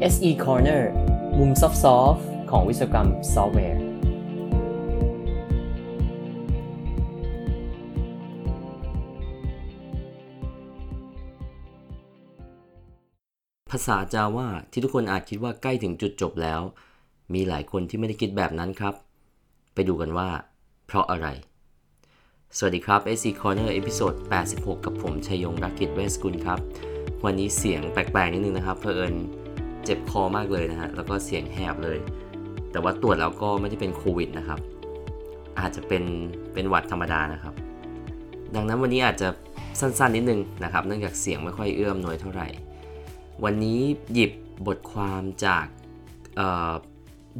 SE Corner มุมซอฟต์ของวิศวกรรมซอฟต์แวร์ ภาษาจาว่าที่ทุกคนอาจคิดว่าใกล้ถึงจุดจบแล้ว มีหลายคนที่ไม่ได้คิดแบบนั้นครับ ไปดูกันว่า เพราะอะไร สวัสดีครับ SE Corner episode 86 กับผมชัยยงรักกิจเวสกุลครับ วันนี้เสียงแปลกๆนิดนึงนะครับเพอเอิญ เจ็บคอมากเลยนะฮะ แล้วก็เสียงแหบเลย แต่ว่าตรวจแล้วก็ไม่ได้เป็นโควิดนะครับ อาจจะเป็นเป็นหวัดธรรมดานะครับ ดังนั้นวันนี้อาจจะสั้นๆนิดนึงนะครับ เนื่องจากเสียงไม่ค่อยเอื้อมหน่วยเท่าไหร่ วันนี้หยิบบทความจาก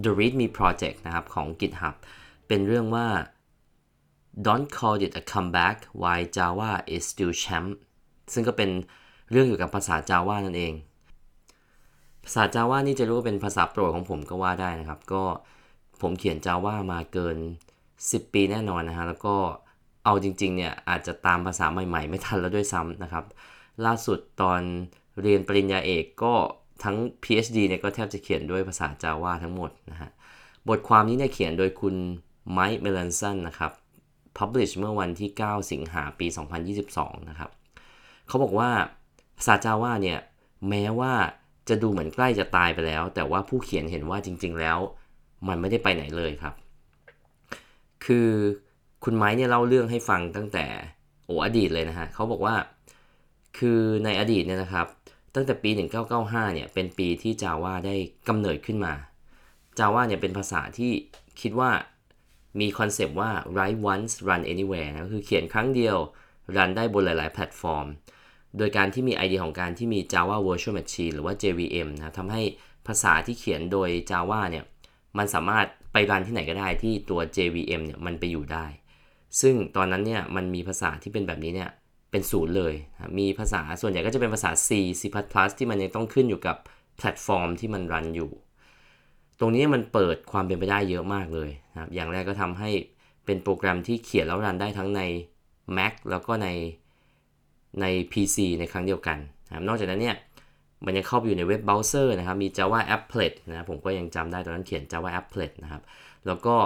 The README Project นะครับของ GitHub เป็นเรื่องว่า Don't call it a comeback why Java is still champ ซึ่งก็เป็นเรื่องเกี่ยวกับภาษา Java นั่นเอง ภาษา Java นี่จะรู้ว่าเป็นภาษาโปรดของผมก็ว่าได้นะครับ ก็ผมเขียน Java มาเกิน 10 ปีแน่นอนนะฮะแล้วก็เอาจริงๆเนี่ยอาจจะตามภาษาใหม่ๆ ไม่ทันแล้วด้วยซ้ำนะครับ ล่าสุดตอนเรียนปริญญาเอกก็ทั้ง PhD เนี่ยก็แทบจะเขียนด้วยภาษา Java ทั้งหมดนะฮะบทความนี้เนี่ยเขียนโดยคุณไมค์เมลันสันนะครับ publish เมื่อวันที่ 9 สิงหาปี 2022 นะครับ เขาบอกว่าภาษา Java เนี่ย แม้ว่า จะดูเหมือนใกล้จะตายไปแล้ว แต่ว่าผู้เขียนเห็นว่าจริง ๆ แล้ว มันไม่ได้ไปไหนเลยครับ คือคุณไม้เนี่ยเล่าเรื่องให้ฟังตั้งแต่โอ้อดีตเลยนะฮะเขาบอกว่า คือในอดีตเนี่ยนะครับ ตั้งแต่ปี 1995 เนี่ยเป็นปีที่ Java ได้กำเนิดขึ้นมา Java เนี่ยเป็นภาษาที่คิดว่ามีคอนเซปต์ว่า write once run anywhere นะคือเขียนครั้งเดียว รันได้บนหลาย ๆ แพลตฟอร์ม โดยการที่มีไอเดียของการที่มี Java Virtual Machine หรือว่า JVM นะทำให้ภาษาที่เขียนโดย Java เนี่ย มันสามารถไปรันที่ไหนก็ได้ที่ตัว JVM เนี่ยมันไปอยู่ได้ ซึ่งตอนนั้นเนี่ยมันมีภาษาที่เป็นแบบนี้เนี่ยเป็นศูนย์เลยนะมีภาษาส่วนใหญ่ก็จะเป็นภาษา C C++ ที่มันยังต้องขึ้นอยู่กับแพลตฟอร์มที่มันรันอยู่ ตรงนี้มันเปิดความเป็นไปได้เยอะมากเลยนะครับอย่างแรกก็ทำให้เป็นโปรแกรมที่เขียนแล้วรันได้ทั้งใน Mac แล้วก็ใน ใน PC ในครั้งเดียวกันนะครับนอกจากนั้นเนี่ยมันยังเข้าไปอยู่ในเว็บเบราว์เซอร์นะครับ มี Java Applet นะผมก็ยังจำได้ตอนนั้นเขียน Java Applet นะครับ แล้วก็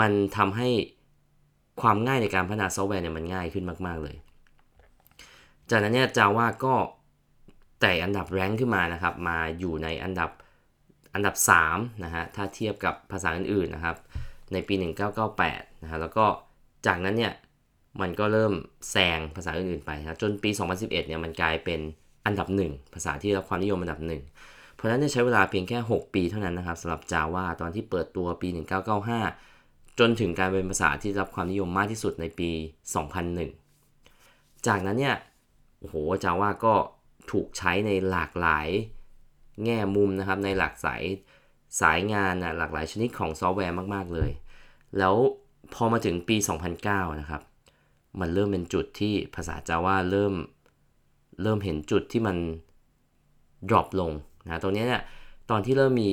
มันทำให้ความง่ายในการพัฒนาซอฟต์แวร์เนี่ยมันง่ายขึ้นมาก ๆ เลย จากนั้นเนี่ย Java ก็แต่อันดับแรงขึ้นมานะครับ มาอยู่ในอันดับอันดับ3นะฮะ ถ้าเทียบกับภาษาอื่นๆนะครับ ในปี 1998 นะฮะ แล้วก็จากนั้นเนี่ย มันก็เริ่มแซงภาษาอื่นๆไปนะจนปี 2011 เนี่ยมันกลายเป็นอันดับ1ภาษาที่รับความนิยมอันดับ1เพราะฉะนั้นใช้เวลาเพียงแค่ 6 ปีเท่านั้นนะครับสำหรับ Java ตอนที่เปิดตัวปี 1995 จนถึงการเป็นภาษาที่รับความนิยมมากที่สุดในปี 2001 จากนั้นเนี่ยโอ้โห Java ก็ถูกใช้ในหลากหลายแง่มุมนะครับในหลากสายสายงานนะหลากหลายชนิดของซอฟต์แวร์มาก ๆ เลย แล้วพอมาถึงปี 2009 นะครับ มันเริ่มเป็นจุดที่ภาษา Java เริ่มเริ่มเห็นจุดที่มัน drop ลงนะตรงนี้เนี่ยตอนที่เริ่มมี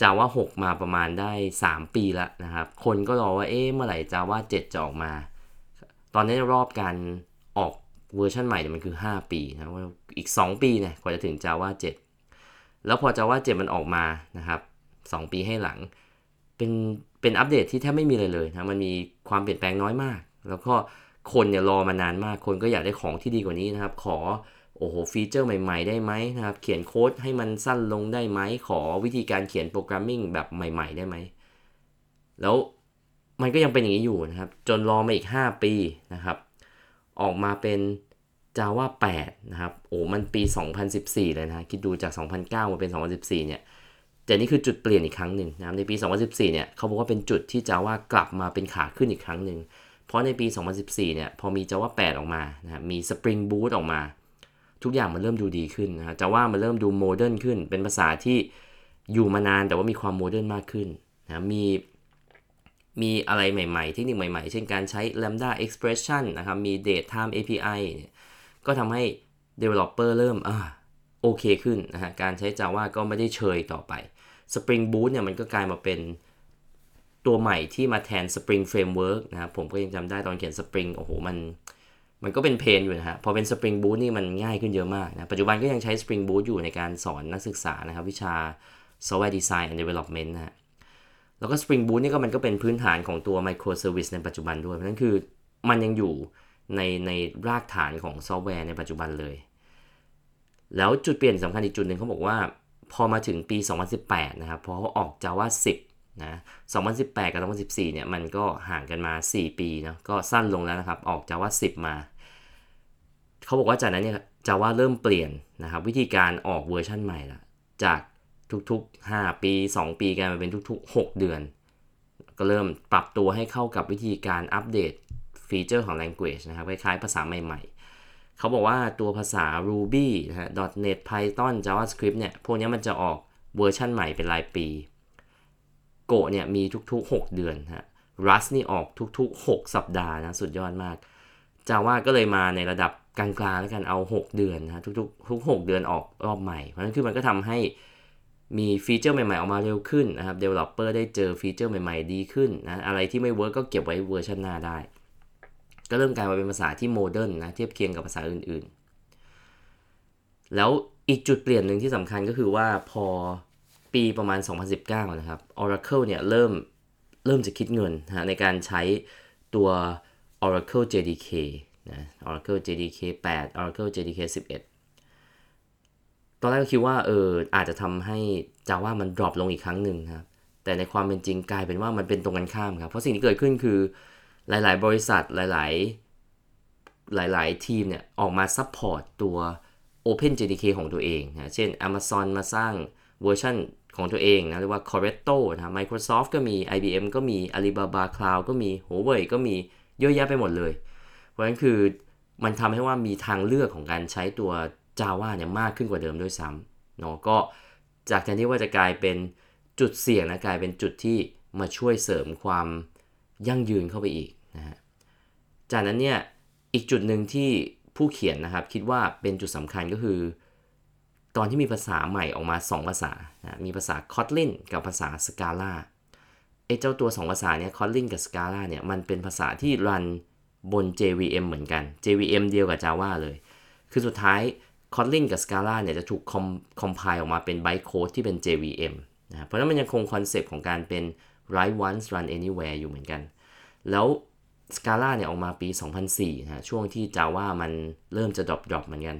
Java 6มาประมาณได้ 3 ปีแล้วนะครับ คนก็รอว่าเอ๊ะเมื่อไหร่ Java 7จะออกมา ตอนนี้รอบการออกเวอร์ชันใหม่เนี่ยมันคือ 5 ปีนะว่าอีก 2 ปีเนี่ยกว่าจะถึง Java 7แล้วพอ Java 7มันออกมานะครับ 2 ปีให้หลัง เป็นเป็นอัปเดตที่แทบไม่มีเลยเลยนะมันมีความเปลี่ยนแปลงน้อยมาก แล้วก็คนเนี่ยรอมานานมากคนก็อยากได้ของที่ดีกว่านี้นะครับ ขอโอ้โหฟีเจอร์ใหม่ ๆ ได้ไหมนะครับ เขียนโค้ดให้มันสั้นลงได้ไหม ขอวิธีการเขียนโปรแกรมมิ่งแบบใหม่ ๆ ได้ไหม แล้วมันก็ยังเป็นอย่างนี้อยู่นะครับ จนรอมาอีก 5 ปีนะครับ ออกมาเป็น Java 8 นะครับ โอ้มันปี 2014 เลยนะคิดดูจาก 2009 มาเป็น 2014 เนี่ยแต่นี่คือจุดเปลี่ยนอีกครั้งหนึ่งนะครับในปี 2014 เนี่ยเขาบอกว่าเป็นจุดที่ Java กลับมาเป็นขาขึ้นอีกครั้งหนึ่ง เพราะในปี 2014 เนี่ย พอมี Java 8 ออกมานะครับมี Spring Boot ออกมา ทุกอย่างมันเริ่มดูดีขึ้นนะ Java มันเริ่มดู modern ขึ้น เป็นภาษาที่อยู่มานานแต่ว่ามีความ modern มากขึ้นนะมีมีอะไรใหม่ๆ เทคนิคใหม่ๆ เช่นการใช้ Lambda Expression นะครับ มี Date Time API เนี่ยก็ทำให้ Developer เริ่มอโอเคขึ้นนะฮะ การใช้ Java ก็ไม่ได้เชยต่อไป Spring Boot เนี่ยมันก็กลายมาเป็น ตัวใหม่ที่มาแทน Spring Framework นะครับผมก็ยังจำได้ตอนเขียน Spring โอ้โหมันมันก็เป็นเพนอยู่นะฮะพอเป็น Spring Boot นี่มันง่ายขึ้นเยอะมากนะปัจจุบันก็ยังใช้ Spring Boot อยู่ในการสอนนักศึกษานะครับ วิชา Software Design and Development นะฮะแล้วก็ Spring Boot นี่ก็มันก็เป็นพื้นฐานของตัว Microservice ในปัจจุบันด้วยเพราะนั้นคือมันยังอยู่ในในรากฐานของซอฟต์แวร์ในปัจจุบันเลย แล้วจุดเปลี่ยนสำคัญอีกจุดหนึ่งเขาบอกว่า พอมาถึงปี 2018 นะครับพอเขาออก Java 10 นะ2018 กับ 2014 เนี่ย มันก็ห่างกันมา 4 ปีนะก็สั้นลงแล้วนะครับ ออก Java 10 มา เขาบอกว่าจากนั้นเนี่ย Java เริ่มเปลี่ยนนะครับ วิธีการออกเวอร์ชันใหม่ละจากทุกๆ 5 ปี 2 ปีกลายมาเป็นทุกๆ 6 เดือน ก็เริ่มปรับตัวให้เข้ากับวิธีการอัปเดตฟีเจอร์ของ language นะครับคล้ายๆภาษาใหม่ ๆ เขาบอกว่าตัวภาษา Ruby นะฮะ .NET Python JavaScript เนี่ย พวกนี้มันจะออกเวอร์ชันใหม่เป็นรายปี Go เนี่ยมีทุกๆ 6 เดือนฮะ Rust นี่ออกทุกๆ 6 สัปดาห์นะสุดยอดมาก Java ก็เลยมาในระดับกลางๆแล้วกันเอา 6 เดือนนะทุกๆทุก 6 เดือนออกรอบใหม่ เพราะฉะนั้นคือมันก็ทำให้มีฟีเจอร์ใหม่ๆ ออกมาเร็วขึ้นนะครับ Developer ได้เจอฟีเจอร์ใหม่ๆ ดีขึ้นนะอะไรที่ไม่ work ก็เก็บไว้เวอร์ชันหน้าได้ ก็เริ่มกลายมาเป็นภาษาที่ modern นะเทียบเคียงกับภาษาอื่นๆ แล้วอีกจุดเปลี่ยนหนึ่งที่สำคัญก็คือว่าพอ ปีประมาณ 2019 นะครับ Oracle เนี่ยเริ่มเริ่มจะคิดเงินนะในการใช้ตัว Oracle JDK นะ Oracle JDK 8 Oracle JDK 11 ตอนแรกก็คิดว่าเอออาจจะทำให้ Java มัน drop ลงอีกครั้งหนึ่งครับ แต่ในความเป็นจริงกลายเป็นว่ามันเป็นตรงกันข้ามครับ เพราะสิ่งที่เกิดขึ้นคือหลาย ๆ บริษัทหลาย ๆ หลาย ๆ ทีมเนี่ยออกมา support ตัว Open JDK ของตัวเองนะ เช่น Amazon มาสร้างเวอร์ชัน ของตัวเองนะเรียกว่า Corretto นะ Microsoft ก็มี IBM ก็มี Alibaba Cloud ก็มี Huawei ก็มีเยอะแยะไปหมดเลย เพราะฉะนั้นคือมันทำให้ว่ามีทางเลือกของการใช้ตัว Java เนี่ยมากขึ้นกว่าเดิมด้วยซ้ำเนาะก็จากแทนที่ว่าจะกลายเป็นจุดเสี่ยงนะกลายเป็นจุดที่มาช่วยเสริมความยั่งยืนเข้าไปอีกนะฮะจากนั้นเนี่ยอีกจุดหนึ่งที่ผู้เขียนนะครับคิดว่าเป็นจุดสำคัญก็คือ ตอนที่มีภาษาใหม่ออกมา 2 ภาษานะมีภาษา Kotlin กับภาษา Scala ไอ้เจ้าตัว 2 ภาษาเนี่ย Kotlin กับ Scala เนี่ย มันเป็นภาษาที่รันบน JVM เหมือนกัน JVM เดียวกับ Java เลย คือสุดท้าย Kotlin กับ Scala เนี่ย จะถูกคอมไพล์ออกมาเป็น bytecode ที่เป็น JVM นะเพราะฉะนั้นมันยังคงคอนเซปต์ของการเป็น write once run anywhere อยู่เหมือนกัน แล้ว Scala เนี่ยออกมาปี 2004นะช่วงที่ Java มันเริ่มจะ drop drop เหมือนกัน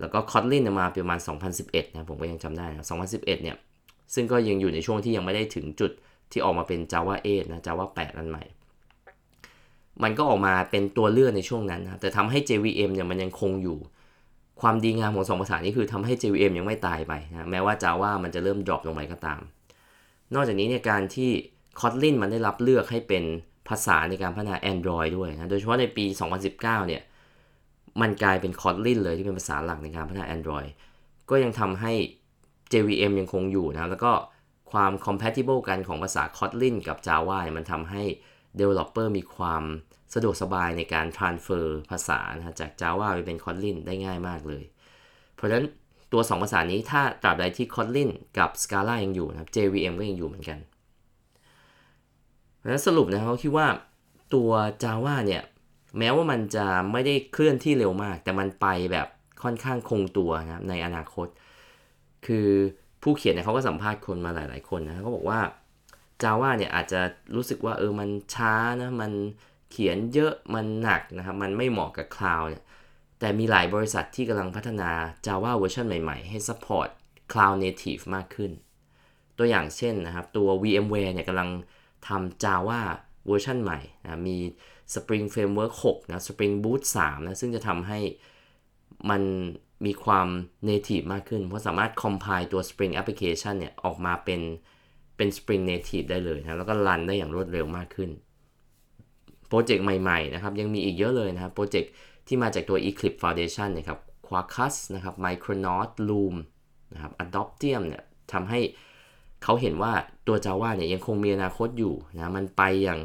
แล้วก็ Kotlin มาประมาณ 2011นะผมก็ยังจำได้นะ2011เนี่ยซึ่งก็ยังอยู่ในช่วงที่ยังไม่ได้ถึงจุดที่ออกมาเป็น Java 8นะ Java 8 อันใหม่ มันก็ออกมาเป็นตัวเลือกในช่วงนั้นนะแต่ทำให้ JVM เนี่ยมันยังคงอยู่ ความดีงามของสองภาษานี้คือทำให้ JVM ยังไม่ตายไปนะแม้ว่า Java มันจะเริ่ม drop ลงไปก็ตาม นอกจากนี้เนี่ยการที่ Kotlin มันได้รับเลือกให้เป็นภาษาในการพัฒนา Android ด้วยนะ โดยเฉพาะในปี 2019 เนี่ย มันกลายเป็น Kotlin เลยที่เป็นภาษาหลักในการพัฒนา Android ก็ยังทำให้ JVM ยังคงอยู่นะ แล้วก็ความ compatible กันของภาษา Kotlin กับ Java เนี่ยมันทำให้ developer มีความสะดวกสบายในการ transfer ภาษานะจาก Java ไปเป็น Kotlin ได้ง่ายมากเลย เพราะฉะนั้นตัว 2 ภาษานี้ถ้าตราบใดที่ Kotlin กับ Scala ยังอยู่นะครับ JVM ก็ยังอยู่เหมือนกันเพราะฉะนั้นสรุปนะครับคิดว่าตัว Java เนี่ย แม้ว่ามันจะไม่ได้เคลื่อนที่เร็วมาก แต่มันไปแบบค่อนข้างคงตัวนะครับในอนาคต คือผู้เขียนเนี่ยเขาก็สัมภาษณ์คนมาหลาย ๆ คนนะเขาบอกว่า Java เนี่ยอาจจะรู้สึกว่าเออมันช้านะมันเขียนเยอะมันหนักนะครับมันไม่เหมาะกับคลาวด์เนี่ยแต่มีหลายบริษัทที่กำลังพัฒนา Java เวอร์ชันใหม่ ๆ ให้ support cloud native มากขึ้น ตัวอย่างเช่นนะครับ ตัว VMware เนี่ยกำลังทำ Java เวอร์ชันใหม่นะมี Spring Framework 6นะ Spring Boot 3นะซึ่งจะทำให้มันมีความ native มากขึ้น เพราะสามารถ compile ตัว Spring application เนี่ยออกมาเป็นเป็น Spring Native ได้เลยนะแล้วก็รันได้อย่างรวดเร็วมากขึ้น โปรเจกต์ใหม่ๆนะครับยังมีอีกเยอะเลยนะครับโปรเจกต์ที่มาจากตัว Eclipse Foundation นะครับ Quarkus นะครับ Micronaut Loom นะครับ Adoptium เนี่ยทำให้ เขาเห็นว่าตัว Java เนี่ยยังคงมีอนาคตอยู่นะมันไปอย่าง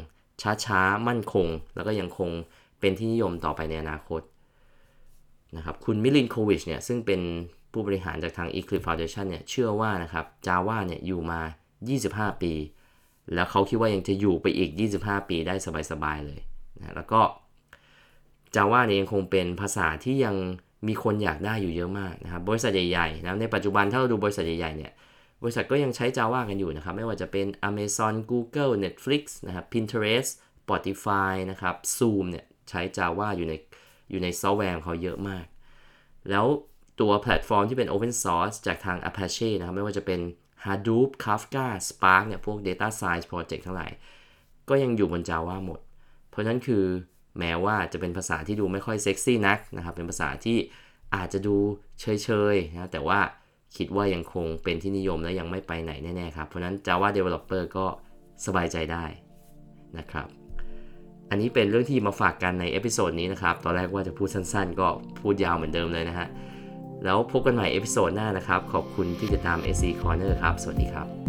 ช้าๆ มั่นคง แล้วก็ยังคงเป็นที่นิยมต่อไปในอนาคตนะครับคุณมิลินโควิชเนี่ยซึ่งเป็นผู้บริหารจากทาง Eclipse Foundation เนี่ยเชื่อว่านะครับ Java เนี่ยอยู่มา 25 ปี แล้วเขาคิดว่ายังจะอยู่ไปอีก 25 ปีได้สบายๆเลยนะแล้วก็ Java เนี่ยยังคงเป็นภาษาที่ยังมีคนอยากได้อยู่เยอะมากนะครับบริษัทใหญ่ๆนะในปัจจุบันถ้าเราดูบริษัทใหญ่ๆเนี่ย บริษัทก็ยังใช้ Java กันอยู่นะครับ ไม่ว่าจะเป็น Amazon Google Netflix นะครับ Pinterest Spotify นะครับ Zoom เนี่ยใช้ Java อยู่ในอยู่ในซอฟต์แวร์ของเขาเยอะมาก แล้วตัวแพลตฟอร์มที่เป็น Open Source จากทาง Apache นะครับ ไม่ว่าจะเป็น Hadoop Kafka Spark เนี่ย พวก Data Science Project ทั้งหลาย ก็ยังอยู่บน Java หมด เพราะฉะนั้นคือแม้ว่าจะเป็นภาษาที่ดูไม่ค่อยเซ็กซี่นักนะครับ เป็นภาษาที่อาจจะดูเฉยๆนะ แต่ว่า คิดว่ายังคงเป็นที่นิยมและยังไม่ไปไหนแน่ๆครับ เพราะนั้น Java Developer ก็สบายใจได้นะครับ อันนี้เป็นเรื่องที่มาฝากกันใน episode นี้นะครับ ตอนแรกว่าจะพูดสั้นๆ ก็พูดยาวเหมือนเดิมเลยนะฮะ แล้วพบกันใหม่ episode หน้านะครับ ขอบคุณที่ติดตาม SC Corner ครับ สวัสดีครับ